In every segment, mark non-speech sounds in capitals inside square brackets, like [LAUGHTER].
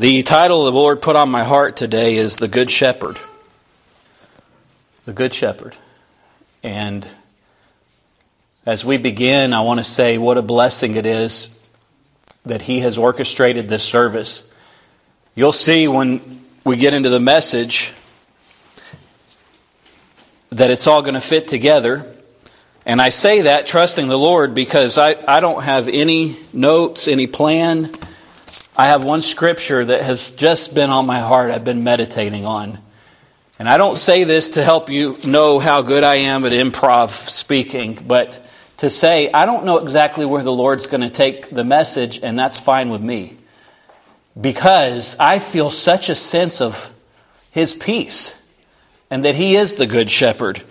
The title the Lord put on my heart today is The Good Shepherd. The Good Shepherd. And as we begin, I want to say what a blessing it is that He has orchestrated this service. You'll see when we get into the message that it's all going to fit together. And I say that trusting the Lord because I, I don't have any notes, any plan I have one scripture that has just been on my heart, I've been meditating on. And I don't say this to help you know how good I am at improv speaking, but to say, I don't know exactly where the Lord's going to take the message, and that's fine with me. Because I feel such a sense of His peace and that He is the Good Shepherd.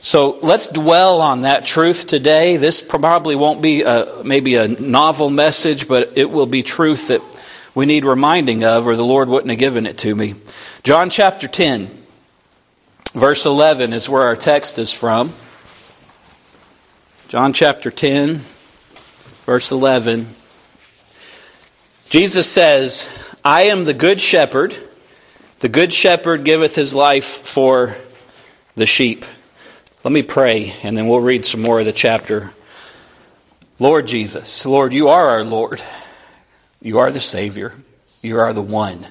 So let's dwell on that truth today. This probably won't be a, maybe a novel message, but it will be truth that we need reminding of, or the Lord wouldn't have given it to me. John chapter 10, verse 11 is where our text is from. John chapter 10, verse 11. Jesus says, I am the good shepherd. The good shepherd giveth his life for the sheep. Let me pray, and then we'll read some more of the chapter. Lord Jesus, Lord, you are our Lord. You are the Savior. You are the one,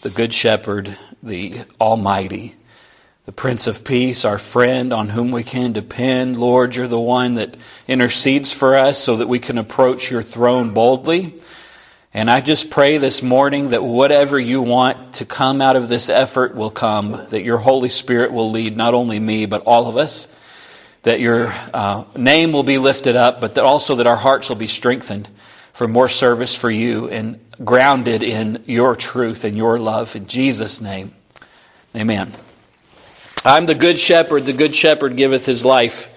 the Good Shepherd, the Almighty, the Prince of Peace, our friend on whom we can depend. Lord, you're the one that intercedes for us so that we can approach your throne boldly. And I just pray this morning that whatever you want to come out of this effort will come, that your Holy Spirit will lead not only me, but all of us, that your uh, name will be lifted up, but that also that our hearts will be strengthened for more service for you and grounded in your truth and your love. In Jesus' name, amen. I'm the good shepherd. The good shepherd giveth his life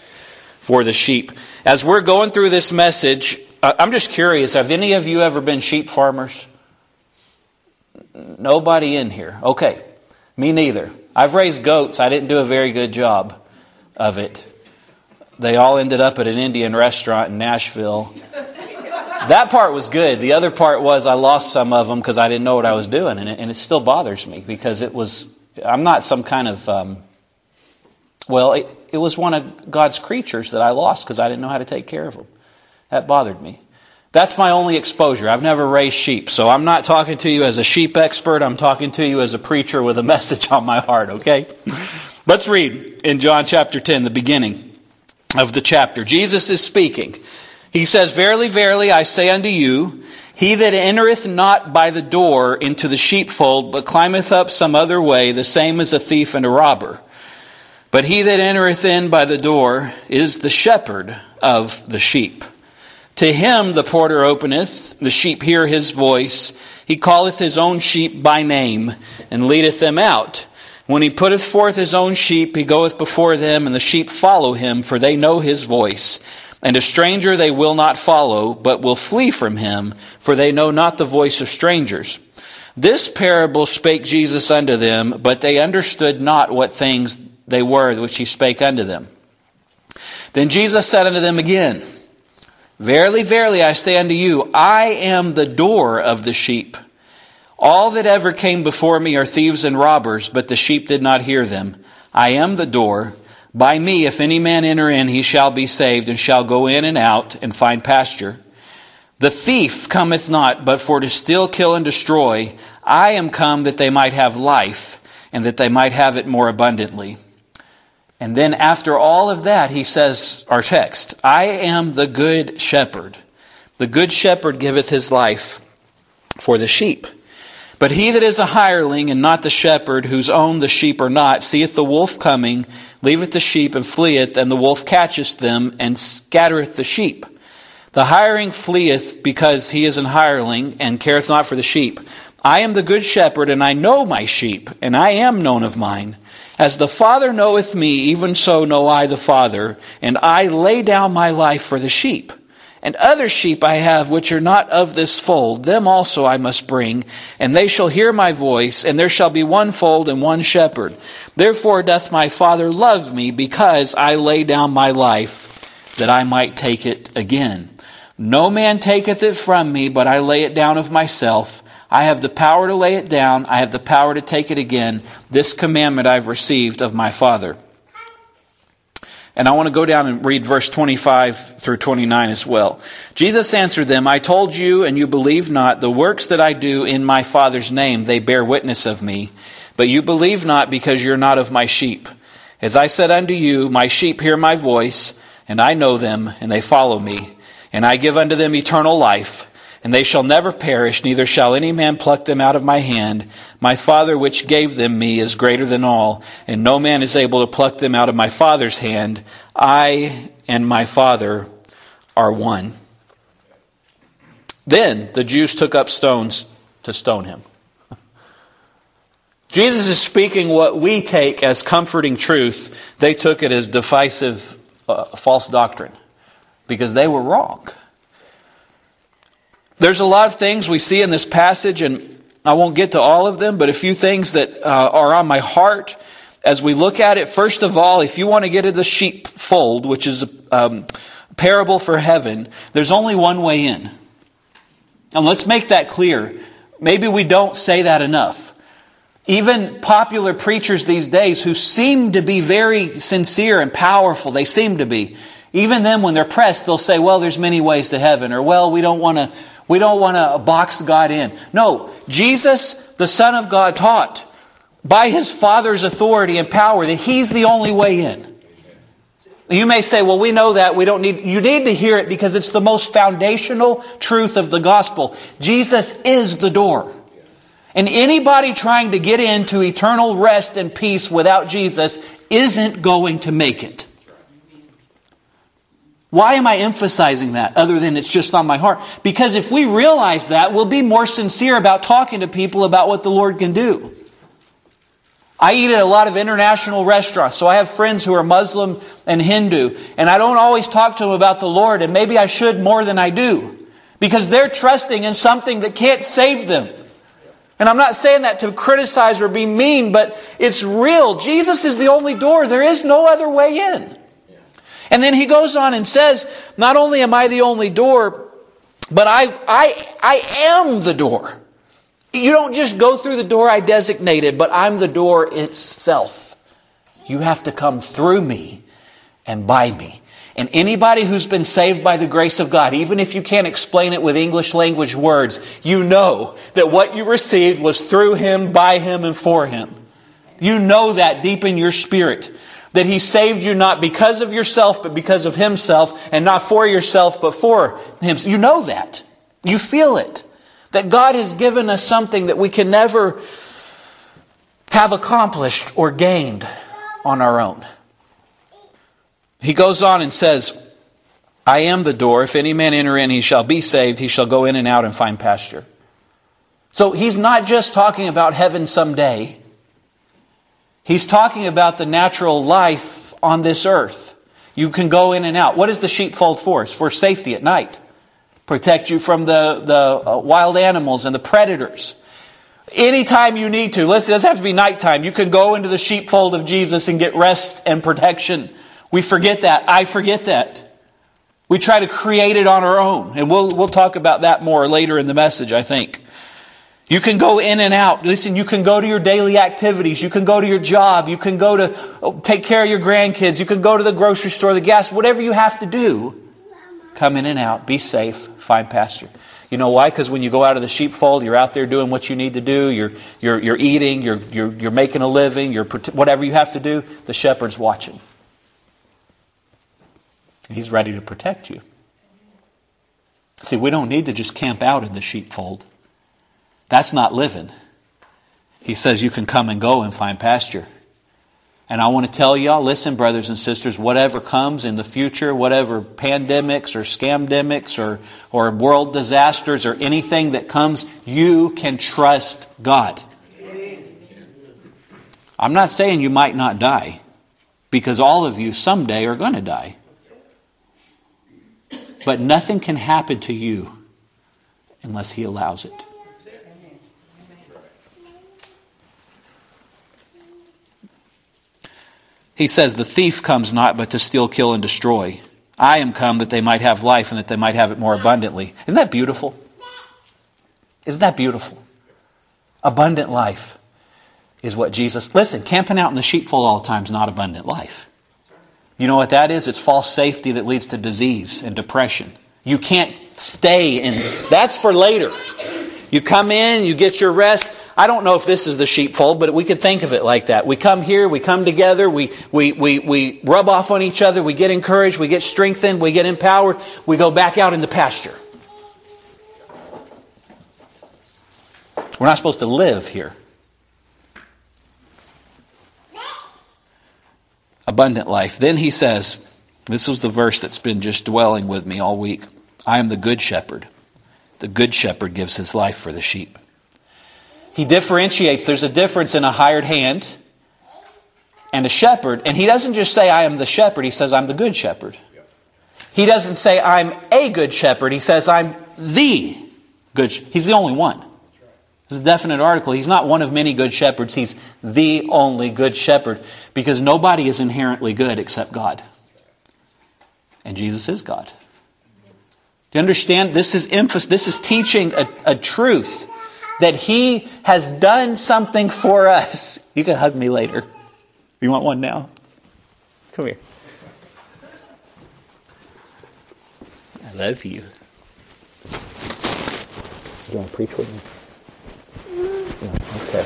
for the sheep. As we're going through this message, I'm just curious have any of you ever been sheep farmers? Nobody in here. Okay, me neither. I've raised goats. I didn't do a very good job of it. They all ended up at an Indian restaurant in Nashville that part was good. The other part was I lost some of them because I didn't know what I was doing, and it, and it, still bothers me because it was. I'm not some kind of. Um, well, it, it was one of God's creatures that I lost because I didn't know how to take care of them. That bothered me. That's my only exposure. I've never raised sheep, so I'm not talking to you as a sheep expert. I'm talking to you as a preacher with a [LAUGHS] message on my heart, okay? Let's read in John chapter 10, the beginning of the chapter. Jesus is speaking. He says, Verily, verily, I say unto you, he that entereth not by the door into the sheepfold, but climbeth up some other way, the same is a thief and a robber. But he that entereth in by the door is the shepherd of the sheep. To him the porter openeth, the sheep hear his voice. He calleth his own sheep by name, and leadeth them out. When he putteth forth his own sheep, he goeth before them, and the sheep follow him, for they know his voice. And a stranger they will not follow, but will flee from him, for they know not the voice of strangers. This parable spake Jesus unto them, but they understood not what things they were which he spake unto them. Then Jesus said unto them again, Verily, verily, I say unto you, I am the door of the sheep. All that ever came before me are thieves and robbers, but the sheep did not hear them. I am the door. By me, if any man enter in, he shall be saved, and shall go in and out and find pasture. The thief cometh not, but for to steal, kill, and destroy. I am come that they might have life, and that they might have it more abundantly. And then after all of that, he says, our text, I am the good shepherd. The good shepherd giveth his life for the sheep. But he that is a hireling and not the shepherd, whose own the sheep are not, seeth the wolf coming, leaveth the sheep and fleeth, and the wolf catcheth them and scattereth the sheep. The hireling fleeth because he is an hireling and careth not for the sheep. I am the good shepherd, and I know my sheep, and I am known of mine. As the Father knoweth me, even so know I the Father, and I lay down my life for the sheep. And other sheep I have which are not of this fold, them also I must bring, and they shall hear my voice, and there shall be one fold and one shepherd. Therefore doth my Father love me, because I lay down my life, that I might take it again. No man taketh it from me, but I lay it down of myself. I have the power to lay it down, I have the power to take it again. This commandment I've received of my Father. And I want to go down and read verse 25 through 29 as well. Jesus answered them, I told you, and you believe not, the works that I do in my Father's name, they bear witness of me. But you believe not because you're not of my sheep. As I said unto you, my sheep hear my voice, and I know them, and they follow me. And I give unto them eternal life and they shall never perish, neither shall any man pluck them out of my hand. My Father which gave them me is greater than all, and no man is able to pluck them out of my Father's hand. I and my Father are one. Then the Jews took up stones to stone him. [LAUGHS] Jesus is speaking what we take as comforting truth. They took it as divisive, uh, false doctrine because they were wrong. There's a lot of things we see in this passage, and I won't get to all of them, but a few things that uh, are on my heart as we look at it. First of all, if you want to get to the sheepfold, which is a um, parable for heaven, there's only one way in. And let's make that clear. Maybe we don't say that enough. Even popular preachers these days who seem to be very sincere and powerful, they seem to be. Even them, when they're pressed, they'll say, well, there's many ways to heaven, or well, we don't want to we don't want to box God in. No, Jesus, the Son of God, taught by his Father's authority and power that he's the only way in. You may say, well, we know that. We don't need, you need to hear it because it's the most foundational truth of the gospel. Jesus is the door. And anybody trying to get into eternal rest and peace without Jesus isn't going to make it. Why am I emphasizing that other than it's just on my heart? Because if we realize that, we'll be more sincere about talking to people about what the Lord can do. I eat at a lot of international restaurants, so I have friends who are Muslim and Hindu, and I don't always talk to them about the Lord, and maybe I should more than I do. Because they're trusting in something that can't save them. And I'm not saying that to criticize or be mean, but it's real. Jesus is the only door. There is no other way in. And then he goes on and says, Not only am I the only door, but I, I, I am the door. You don't just go through the door I designated, but I'm the door itself. You have to come through me and by me. And anybody who's been saved by the grace of God, even if you can't explain it with English language words, you know that what you received was through Him, by Him, and for Him. You know that deep in your spirit. That He saved you not because of yourself, but because of Himself, and not for yourself, but for Him. You know that. You feel it. That God has given us something that we can never have accomplished or gained on our own. He goes on and says, I am the door. If any man enter in, he shall be saved. He shall go in and out and find pasture. So he's not just talking about heaven someday. He's talking about the natural life on this earth. You can go in and out. What is the sheepfold for? It's for safety at night. Protect you from the, the uh, wild animals and the predators. Anytime you need to, listen, it doesn't have to be nighttime. You can go into the sheepfold of Jesus and get rest and protection. We forget that. I forget that. We try to create it on our own. And we'll, we'll talk about that more later in the message, I think. You can go in and out. Listen, you can go to your daily activities. You can go to your job. You can go to oh, take care of your grandkids. You can go to the grocery store, the gas, whatever you have to do. Come in and out. Be safe. Find pasture. You know why? Because when you go out of the sheepfold, you're out there doing what you need to do. You're, you're, you're eating. You're, you're, you're making a living. You're, whatever you have to do, the shepherd's watching. He's ready to protect you. See, we don't need to just camp out in the sheepfold. That's not living. He says you can come and go and find pasture. And I want to tell y'all, listen, brothers and sisters, whatever comes in the future, whatever pandemics or scamdemics or, or world disasters or anything that comes, you can trust God. I'm not saying you might not die, because all of you someday are going to die. But nothing can happen to you unless He allows it. He says, The thief comes not but to steal, kill, and destroy. I am come that they might have life and that they might have it more abundantly. Isn't that beautiful? Isn't that beautiful? Abundant life is what Jesus. Listen, camping out in the sheepfold all the time is not abundant life. You know what that is? It's false safety that leads to disease and depression. You can't stay in. That's for later. You come in, you get your rest. I don't know if this is the sheepfold, but we could think of it like that. We come here, we come together, we, we, we, we rub off on each other, we get encouraged, we get strengthened, we get empowered, we go back out in the pasture. We're not supposed to live here. Abundant life. Then he says, this was the verse that's been just dwelling with me all week. I am the good shepherd. The good shepherd gives his life for the sheep. He differentiates. There's a difference in a hired hand and a shepherd. And he doesn't just say, I am the shepherd. He says, I'm the good shepherd. He doesn't say, I'm a good shepherd. He says, I'm the good He's the only one. It's a definite article. He's not one of many good shepherds. He's the only good shepherd because nobody is inherently good except God. And Jesus is God. Do you understand? This is emphasis. This is teaching a, a truth that He has done something for us. [LAUGHS] You can hug me later. You want one now? Come here. I love you. You want to preach with me? No, okay.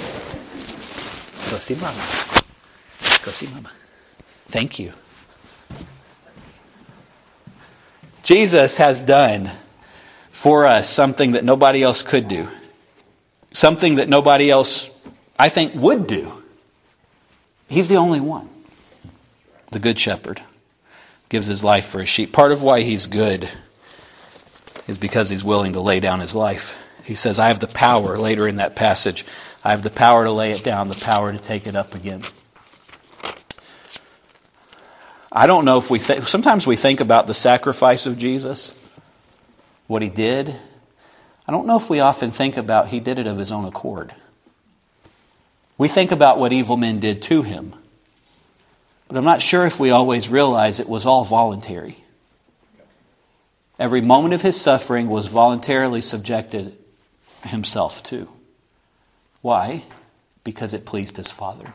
Go see Mama. Go see Mama. Thank you. Jesus has done for us something that nobody else could do, something that nobody else, I think, would do. He's the only one. The Good Shepherd gives his life for his sheep. Part of why he's good is because he's willing to lay down his life. He says, I have the power, later in that passage, I have the power to lay it down, the power to take it up again. I don't know if we think, sometimes we think about the sacrifice of Jesus, what he did. I don't know if we often think about he did it of his own accord. We think about what evil men did to him, but I'm not sure if we always realize it was all voluntary. Every moment of his suffering was voluntarily subjected himself to. Why? Because it pleased his Father.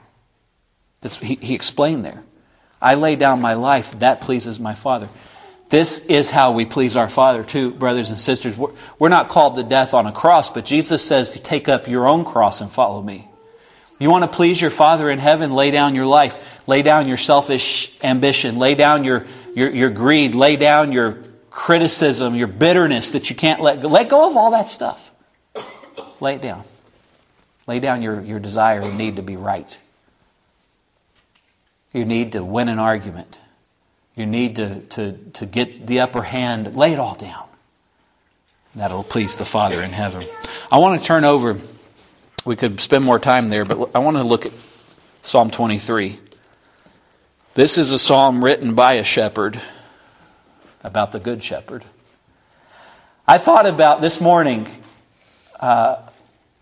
That's, he, he explained there. I lay down my life, that pleases my Father. This is how we please our Father, too, brothers and sisters. We're, we're not called to death on a cross, but Jesus says to take up your own cross and follow me. You want to please your Father in heaven? Lay down your life. Lay down your selfish ambition. Lay down your, your, your greed. Lay down your criticism, your bitterness that you can't let go. Let go of all that stuff. Lay it down. Lay down your, your desire and need to be right. You need to win an argument. You need to, to, to get the upper hand. Lay it all down. That'll please the Father in heaven. I want to turn over. We could spend more time there, but I want to look at Psalm 23. This is a psalm written by a shepherd about the Good Shepherd. I thought about this morning, uh,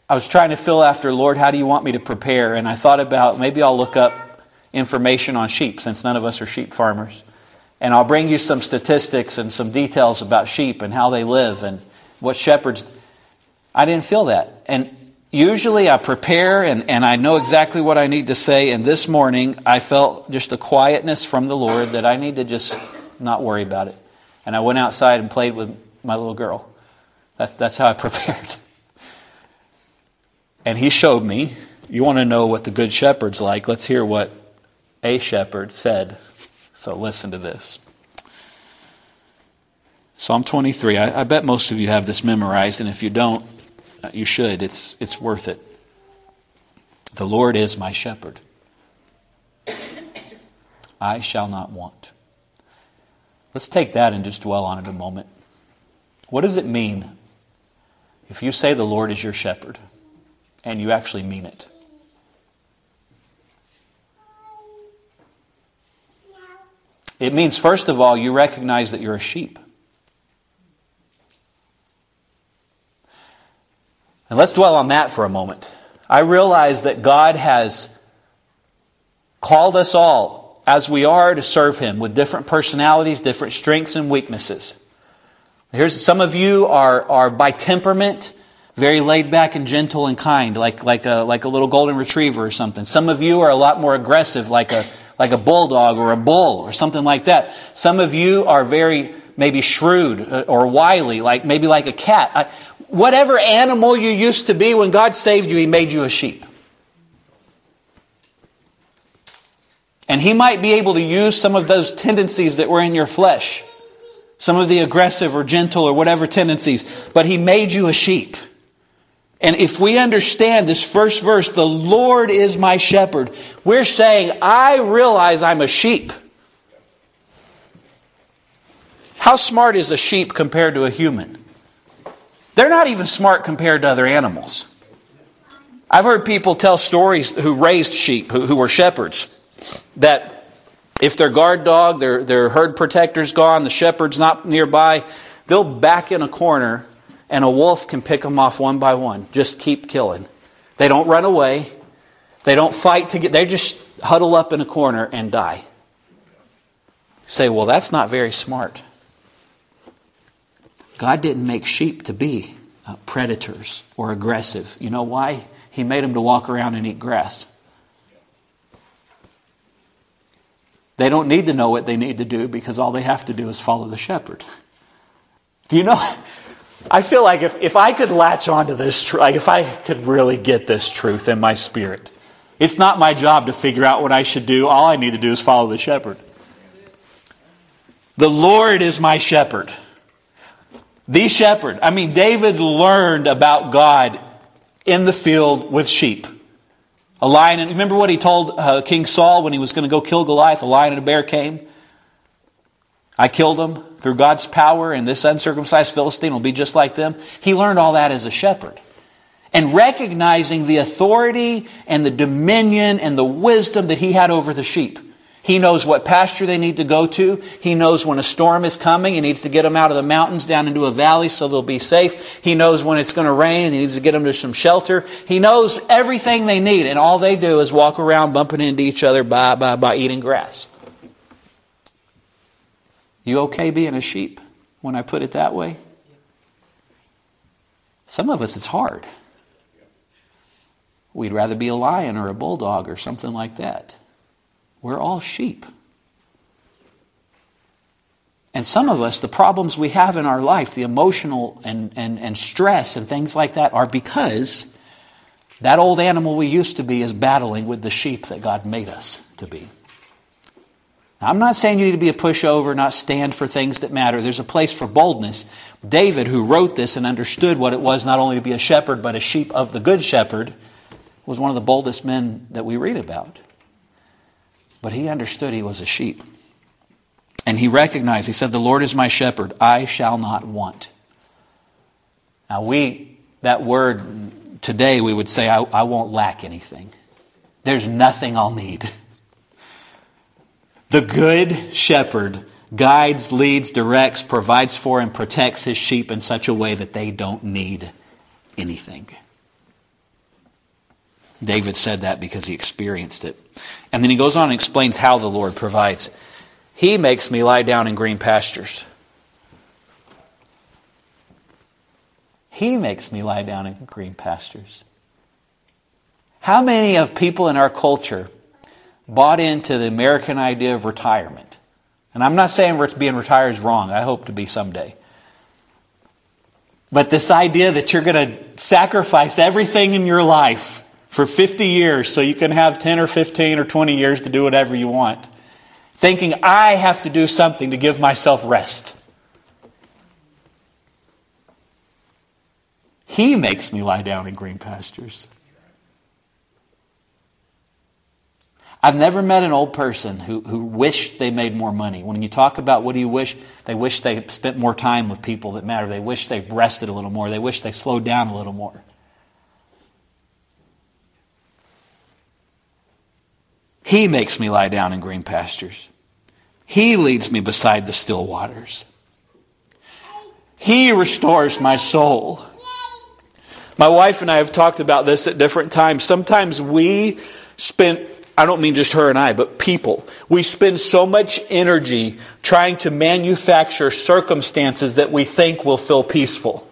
I was trying to fill after, Lord, how do you want me to prepare? And I thought about maybe I'll look up information on sheep since none of us are sheep farmers. And I'll bring you some statistics and some details about sheep and how they live and what shepherds. I didn't feel that. And usually I prepare and, and I know exactly what I need to say. And this morning I felt just a quietness from the Lord that I need to just not worry about it. And I went outside and played with my little girl. That's, that's how I [LAUGHS] prepared. And he showed me. You want to know what the good shepherd's like? Let's hear what a shepherd said. So listen to this. Psalm 23. I, I, bet most of you have this memorized, and if you don't, uh, you should. It's, it's worth it. The Lord is my shepherd. I shall not want. Let's take that and just dwell on it a moment. What does it mean if you say the Lord is your shepherd and you actually mean it? It means, first of all, you recognize that you're a sheep. And let's dwell on that for a moment. I realize that God has called us all as we are to serve Him with different personalities, different strengths and weaknesses. Here's some of you are, are by temperament very laid back and gentle and kind, like, like, a, like a little golden retriever or something. Some of you are a lot more aggressive, like a, like a bulldog or a bull or something like that. Some of you are very maybe shrewd uh, or wily, like maybe like a cat. I, whatever animal you used to be, when God saved you, He made you a sheep. And He might be able to use some of those tendencies that were in your flesh, some of the aggressive or gentle or whatever tendencies, but He made you a sheep. And if we understand this first verse, the Lord is my shepherd, we're saying, I realize I'm a sheep. How smart is a sheep compared to a human? They're not even smart compared to other animals. I've heard people tell stories who raised sheep, who, who were shepherds, that if their guard dog, their, their herd protector's gone, the shepherd's not nearby, they'll back in a corner and a wolf can pick them off one by one. Just keep killing. They don't run away. They don't fight to get, they just huddle up in a corner and die. You say, well, that's not very smart. God didn't make sheep to be uh, predators or aggressive. You know why? He made them to walk around and eat grass. They don't need to know what they need to do because all they have to do is follow the shepherd. Do you know? I feel like if, if I could latch onto this, like if I could really get this truth in my spirit, it's not my job to figure out what I should do. All I need to do is follow the shepherd. The Lord is my shepherd. The shepherd. I mean, David learned about God in the field with sheep. A lion, and remember what he told uh, King Saul when he was going to go kill Goliath? A lion and a bear came. I killed them through God's power, and this uncircumcised Philistine will be just like them. He learned all that as a shepherd. And recognizing the authority and the dominion and the wisdom that he had over the sheep. He knows what pasture they need to go to. He knows when a storm is coming. He needs to get them out of the mountains down into a valley so they'll be safe. He knows when it's going to rain and he needs to get them to some shelter. He knows everything they need, and all they do is walk around bumping into each other by, by, by eating grass. You okay being a sheep when I put it that way? Some of us, it's hard. We'd rather be a lion or a bulldog or something like that. We're all sheep. And some of us, the problems we have in our life, the emotional and, and, and stress and things like that, are because that old animal we used to be is battling with the sheep that God made us to be. Now, I'm not saying you need to be a pushover, not stand for things that matter. There's a place for boldness. David, who wrote this and understood what it was not only to be a shepherd, but a sheep of the good shepherd, was one of the boldest men that we read about. But he understood he was a sheep. And he recognized, he said, The Lord is my shepherd, I shall not want. Now, we, that word today, we would say, I, I won't lack anything. There's nothing I'll need. [LAUGHS] The good shepherd guides, leads, directs, provides for, and protects his sheep in such a way that they don't need anything. David said that because he experienced it. And then he goes on and explains how the Lord provides. He makes me lie down in green pastures. He makes me lie down in green pastures. How many of people in our culture bought into the American idea of retirement. And I'm not saying being retired is wrong. I hope to be someday. But this idea that you're going to sacrifice everything in your life for 50 years so you can have 10 or 15 or 20 years to do whatever you want, thinking I have to do something to give myself rest. He makes me lie down in green pastures. I've never met an old person who, who wished they made more money. When you talk about what do you wish, they wish they spent more time with people that matter. They wish they rested a little more. They wish they slowed down a little more. He makes me lie down in green pastures. He leads me beside the still waters. He restores my soul. My wife and I have talked about this at different times. Sometimes we spend I don't mean just her and I, but people. We spend so much energy trying to manufacture circumstances that we think will feel peaceful.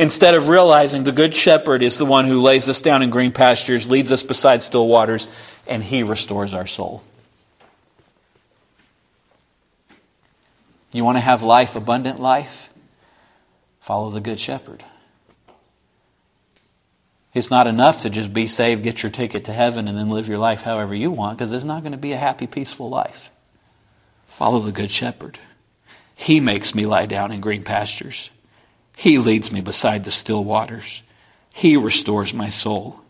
instead of realizing the Good Shepherd is the one who lays us down in green pastures, leads us beside still waters, and he restores our soul. You want to have life, abundant life? Follow the Good Shepherd. It's not enough to just be saved, get your ticket to heaven, and then live your life however you want, because it's not going to be a happy, peaceful life. Follow the Good Shepherd. He makes me lie down in green pastures. He leads me beside the still waters. He restores my soul.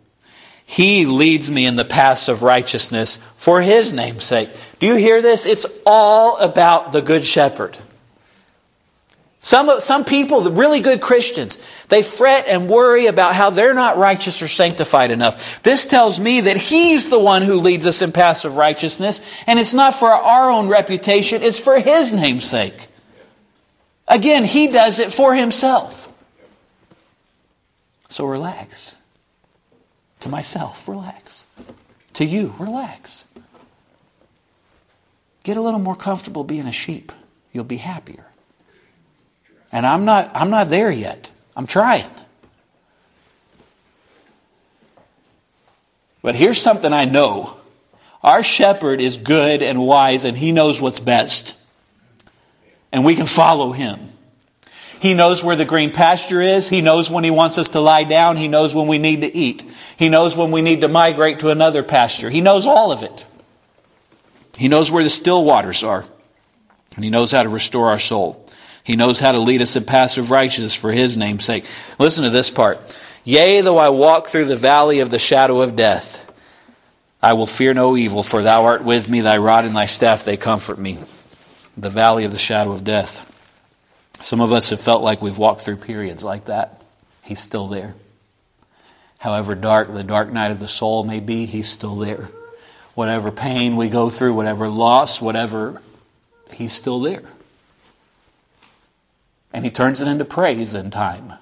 He leads me in the paths of righteousness for His name's sake. Do you hear this? It's all about the Good Shepherd. Some, some people, the really good Christians, they fret and worry about how they're not righteous or sanctified enough. This tells me that He's the one who leads us in paths of righteousness, and it's not for our own reputation, it's for His name's sake. Again, He does it for Himself. So relax. To myself, relax. To you, relax. Get a little more comfortable being a sheep. You'll be happier. And I'm not, I'm not there yet. I'm trying. But here's something I know our shepherd is good and wise, and he knows what's best. And we can follow him. He knows where the green pasture is. He knows when he wants us to lie down. He knows when we need to eat. He knows when we need to migrate to another pasture. He knows all of it. He knows where the still waters are. And he knows how to restore our soul. He knows how to lead us in paths of righteousness for his name's sake. Listen to this part. Yea, though I walk through the valley of the shadow of death, I will fear no evil, for thou art with me, thy rod and thy staff, they comfort me. The valley of the shadow of death. Some of us have felt like we've walked through periods like that. He's still there. However dark the dark night of the soul may be, He's still there. Whatever pain we go through, whatever loss, whatever, He's still there. And he turns it into praise in time.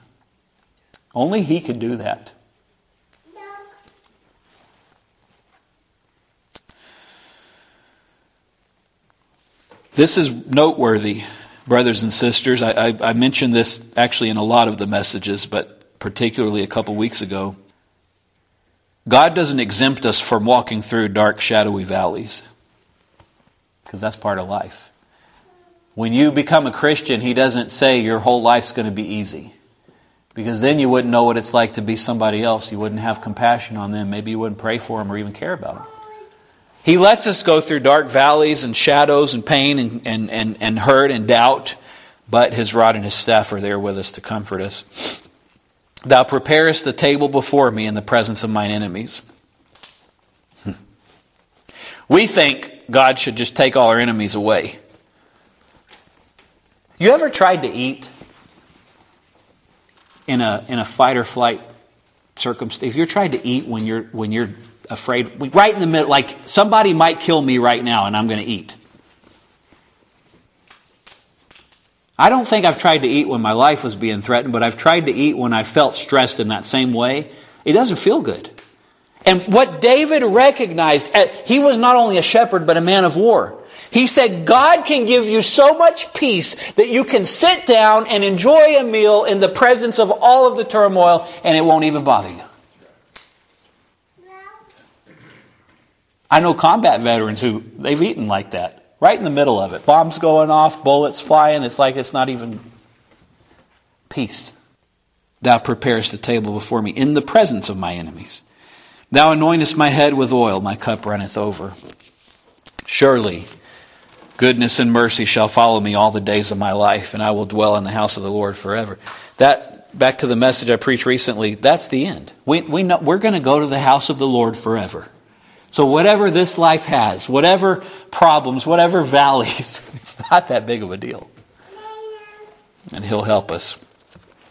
Only he can do that. This is noteworthy, brothers and sisters. I, I, I, mentioned this actually in a lot of the messages, but particularly a couple weeks ago. God doesn't exempt us from walking through dark, shadowy valleys, because that's part of life. When you become a Christian, He doesn't say your whole life's going to be easy. Because then you wouldn't know what it's like to be somebody else. You wouldn't have compassion on them. Maybe you wouldn't pray for them or even care about them. He lets us go through dark valleys and shadows and pain and, and, and, and hurt and doubt, but His rod and His staff are there with us to comfort us. Thou preparest the table before me in the presence of mine enemies. [LAUGHS] We think God should just take all our enemies away. You ever tried to eat in a, in a fight or flight circumstance? If you're trying to eat when you're, when you're afraid, right in the middle, like somebody might kill me right now and I'm going to eat. I don't think I've tried to eat when my life was being threatened, but I've tried to eat when I felt stressed in that same way. It doesn't feel good. And what David recognized, eh, he was not only a shepherd, but a man of war. He said, God can give you so much peace that you can sit down and enjoy a meal in the presence of all of the turmoil and it won't even bother you. I know combat veterans who they've eaten like that, right in the middle of it. Bombs going off, bullets flying. It's like it's not even peace. Thou preparest the table before me in the presence of my enemies. Thou anointest my head with oil, my cup runneth over. Surely Goodness and mercy shall follow me all the days of my life, and I will dwell in the house of the Lord forever. That, back to the message I preached recently, that's the end. We, we know, we're going to go to the house of the Lord forever. So whatever this life has, whatever problems, whatever valleys, [LAUGHS] it's not that big of a deal. And He'll help us.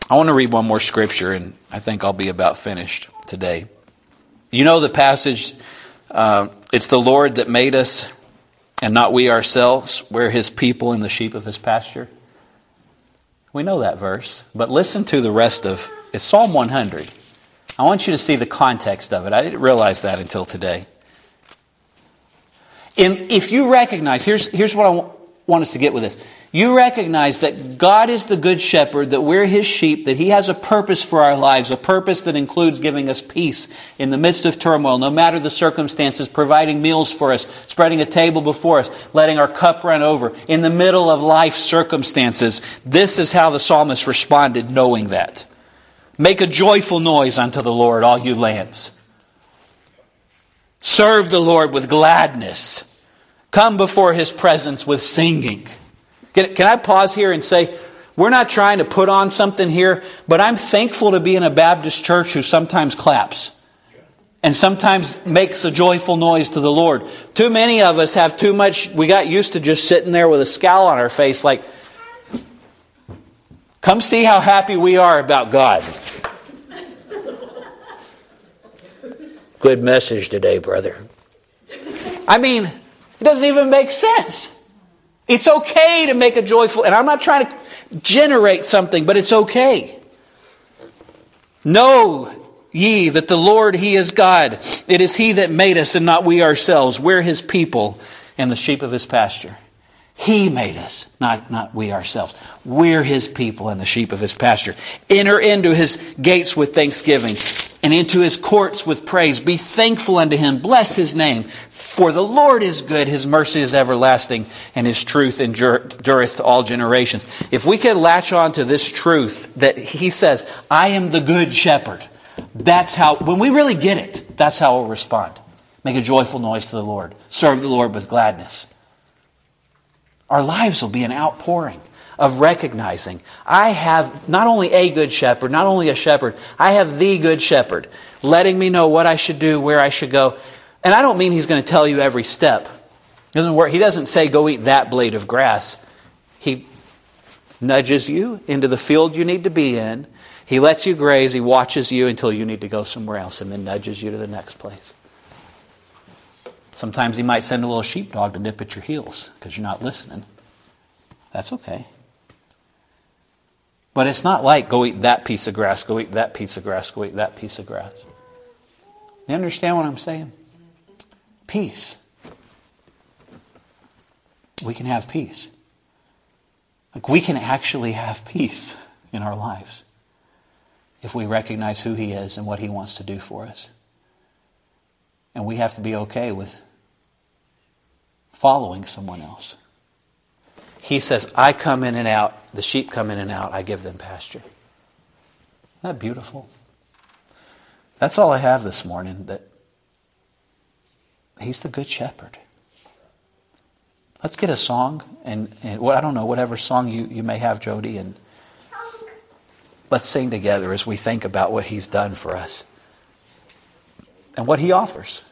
I want to read one more scripture, and I think I'll be about finished today. You know the passage, uh, it's the Lord that made us and not we ourselves, we're his people and the sheep of his pasture. We know that verse, but listen to the rest of it's Psalm 100. I want you to see the context of it. I didn't realize that until today. In, if you recognize, here's, here's what I want us to get with this. You recognize that God is the good shepherd, that we're his sheep, that he has a purpose for our lives, a purpose that includes giving us peace in the midst of turmoil, no matter the circumstances, providing meals for us, spreading a table before us, letting our cup run over, in the middle of life circumstances. This is how the psalmist responded, knowing that. Make a joyful noise unto the Lord, all you lands. Serve the Lord with gladness. Come before his presence with singing. Can, can, I pause here and say, we're not trying to put on something here, but I'm thankful to be in a Baptist church who sometimes claps and sometimes makes a joyful noise to the Lord. Too many of us have too much, we got used to just sitting there with a scowl on our face, like, come see how happy we are about God. Good message today, brother. I mean, it doesn't even make sense. It's okay to make a joyful, and I'm not trying to generate something, but it's okay. Know ye that the Lord, He is God. It is He that made us and not we ourselves. We're His people and the sheep of His pasture. He made us, not, not we ourselves. We're His people and the sheep of His pasture. Enter into His gates with thanksgiving and into his courts with praise. Be thankful unto him. Bless his name. For the Lord is good. His mercy is everlasting and his truth endureth to all generations. If we could latch on to this truth that he says, I am the good shepherd. That's how, when we really get it, that's how we'll respond. Make a joyful noise to the Lord. Serve the Lord with gladness. Our lives will be an outpouring of recognizing I have not only a good shepherd, not only a shepherd, I have the good shepherd, letting me know what I should do, where I should go. And I don't mean he's going to tell you every step. He doesn't, work. he doesn't say, go eat that blade of grass. He nudges you into the field you need to be in. He lets you graze. He watches you until you need to go somewhere else and then nudges you to the next place. Sometimes he might send a little sheepdog to nip at your heels because you're not listening. That's okay. But it's not like go eat that piece of grass, go eat that piece of grass, go eat that piece of grass. You understand what I'm saying? Peace. We can have peace. Like we can actually have peace in our lives if we recognize who He is and what He wants to do for us. And we have to be okay with following someone else. He says, I come in and out, the sheep come in and out, I give them pasture. Isn't that beautiful? That's all I have this morning, that He's the good shepherd. Let's get a song, and, and what I don't know, whatever song you, you may have, Jody, and let's sing together as we think about what He's done for us and what He offers.